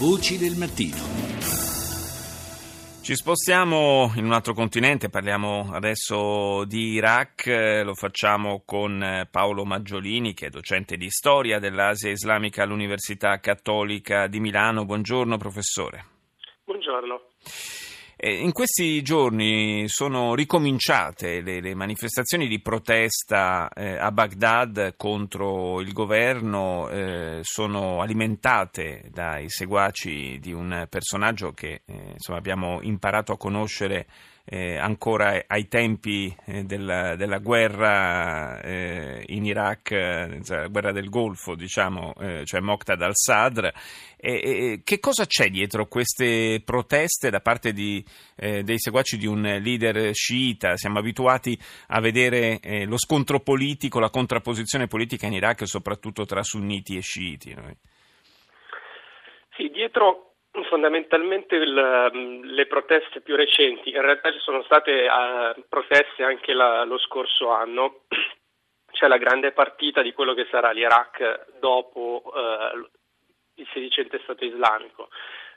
Voci del mattino. Ci spostiamo in un altro continente, parliamo adesso di Iraq, lo facciamo con Paolo Maggiolini che è docente di storia dell'Asia Islamica all'Università Cattolica di Milano. Buongiorno professore. Buongiorno. In questi giorni sono ricominciate le, le manifestazioni di protesta eh, a Baghdad contro il governo, eh, sono alimentate dai seguaci di un personaggio che eh, insomma, abbiamo imparato a conoscere eh, ancora ai tempi eh, della, della, guerra eh, in Iraq, eh, la guerra del Golfo, diciamo, eh, cioè Moqtad al-Sadr. che cosa c'è dietro queste proteste da parte di, eh, dei seguaci di un leader sciita? Siamo abituati a vedere lo scontro politico, la contrapposizione politica in Iraq, soprattutto tra sunniti e sciiti. Noi. Sì, dietro Fondamentalmente il, mm, le proteste più recenti, in realtà ci sono state uh, proteste anche la, lo scorso anno, c'è la grande partita di quello che sarà l'Iraq dopo uh, il sedicente Stato islamico.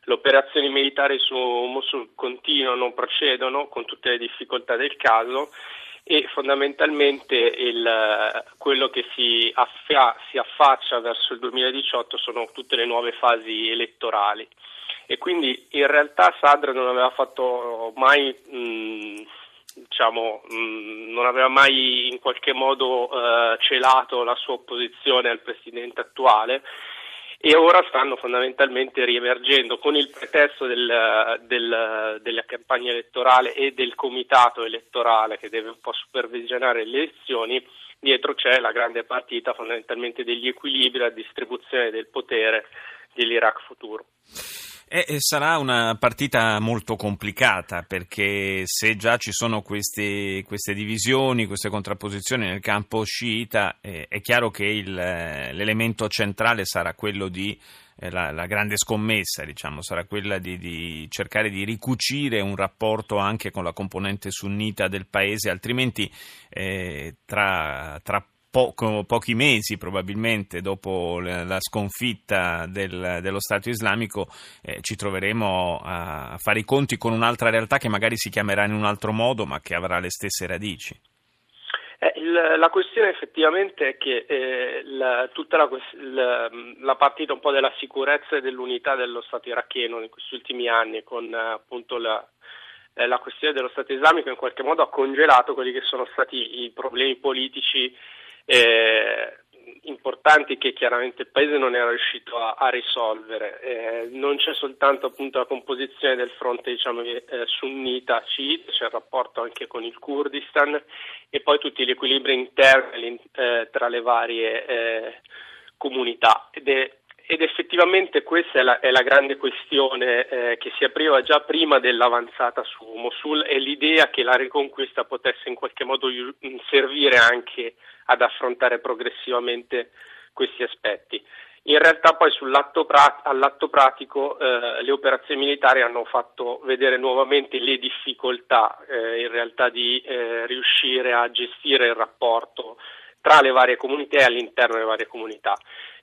Le operazioni militari su Mosul continuano, procedono con tutte le difficoltà del caso. E fondamentalmente il, quello che si, affia, si affaccia verso il 2018 sono tutte le nuove fasi elettorali e quindi in realtà Sadr non aveva fatto mai mh, diciamo, mh, non aveva mai in qualche modo eh, celato la sua opposizione al presidente attuale e ora stanno fondamentalmente riemergendo con il pretesto del, del, della campagna elettorale e del comitato elettorale che deve un po' supervisionare le elezioni, dietro c'è la grande partita fondamentalmente degli equilibri, la distribuzione del potere dell'Iraq futuro. Eh, sarà una partita molto complicata perché se già ci sono queste, queste divisioni, queste contrapposizioni nel campo sciita, eh, è chiaro che il, l'elemento centrale sarà quello di eh, la, la, grande scommessa, diciamo, sarà quella di, di, cercare di ricucire un rapporto anche con la componente sunnita del paese, altrimenti eh, tra, tra poco, pochi mesi probabilmente dopo la sconfitta del, dello Stato islamico eh, ci troveremo a, fare i conti con un'altra realtà che magari si chiamerà in un altro modo ma che avrà le stesse radici. Eh, il, la questione effettivamente è che eh, la, tutta la, la, la, partita un po' della sicurezza e dell'unità dello Stato iracheno in questi ultimi anni con appunto la, eh, la questione dello Stato islamico in qualche modo ha congelato quelli che sono stati i problemi politici eh, importanti che chiaramente il Paese non era riuscito a, a risolvere. Eh, non c'è soltanto appunto la composizione del fronte diciamo, eh, sunnita sciita, c'è il rapporto anche con il Kurdistan e poi tutti gli equilibri interni eh, tra le varie eh, comunità. Ed è, ed effettivamente questa è la, è la grande questione eh, che si apriva già prima dell'avanzata su Mosul e l'idea che la riconquista potesse in qualche modo servire anche ad affrontare progressivamente questi aspetti. In realtà poi prat- all'atto pratico eh, le operazioni militari hanno fatto vedere nuovamente le difficoltà eh, in realtà di eh, riuscire a gestire il rapporto tra le varie comunità e all'interno delle varie comunità.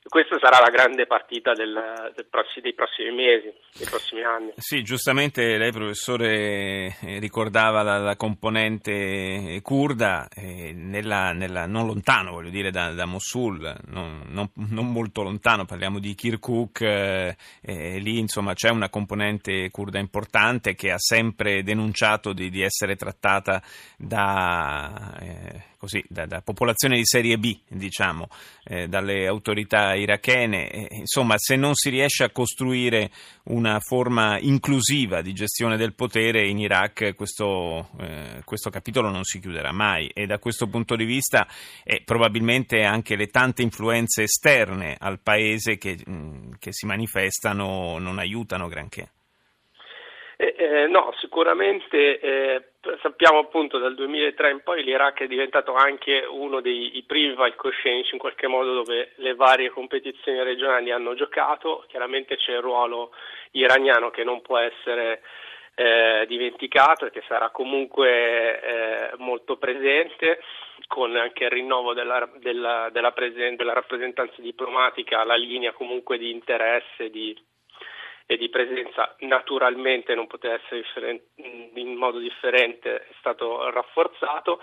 Questa sarà la grande partita del, del prossimi, dei prossimi mesi, dei prossimi anni. Sì, giustamente lei, professore, eh, ricordava la, la componente kurda, eh, nella, nella, non lontano, voglio dire, da, da Mosul, non, non, non, molto lontano, parliamo di Kirkuk, eh, lì insomma c'è una componente kurda importante che ha sempre denunciato di, di essere trattata da, eh, così, da, da, popolazione di serie B, diciamo, eh, dalle autorità irachene. Eh, insomma, se non si riesce a costruire una forma inclusiva di gestione del potere in Iraq, questo, eh, questo capitolo non si chiuderà mai e da questo punto di vista eh, probabilmente anche le tante influenze esterne al paese che, mh, mm, che si manifestano non aiutano granché. Eh, eh, no, sicuramente eh, sappiamo appunto dal 2003 in poi l'Iraq è diventato anche uno dei primi palcoscenici in qualche modo dove le varie competizioni regionali hanno giocato, chiaramente c'è il ruolo iraniano che non può essere eh, dimenticato e che sarà comunque eh, molto presente con anche il rinnovo della, della, della, presen- della rappresentanza diplomatica, la linea comunque di interesse di e di presenza naturalmente non poteva essere in modo differente, è stato rafforzato.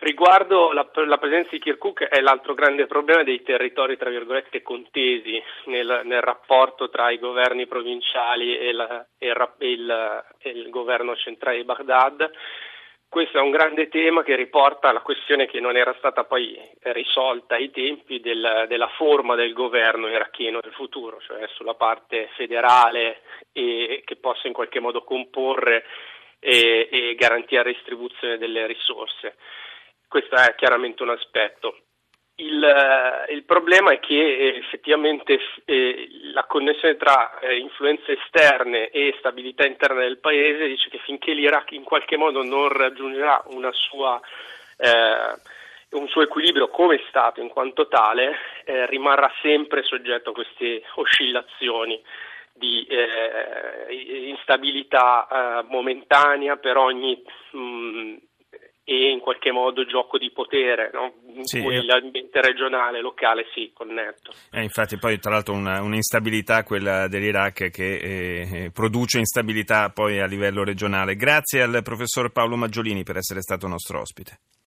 Riguardo la, la, presenza di Kirkuk è l'altro grande problema dei territori, tra virgolette, contesi nel, nel rapporto tra i governi provinciali e, la, e, il, e, il, il governo centrale di Baghdad questo è un grande tema che riporta alla questione che non era stata poi risolta ai tempi del, della forma del governo iracheno del futuro, cioè sulla parte federale e che possa in qualche modo comporre e, e garantire la distribuzione delle risorse. Questo è chiaramente un aspetto. Il, eh, il, problema è che eh, effettivamente eh, la connessione tra eh, influenze esterne e stabilità interna del paese dice che finché l'Iraq in qualche modo non raggiungerà sua, eh, un suo equilibrio come Stato in quanto tale, eh, rimarrà sempre soggetto a queste oscillazioni di instabilità momentanea per ogni mh, mm, e in qualche modo gioco di potere, no? in sì, cui eh. l'ambiente regionale, locale si connetto. Eh, infatti poi tra l'altro una, un'instabilità, quella dell'Iraq, che eh, produce instabilità poi a livello regionale. Grazie al professor Paolo Maggiolini per essere stato nostro ospite.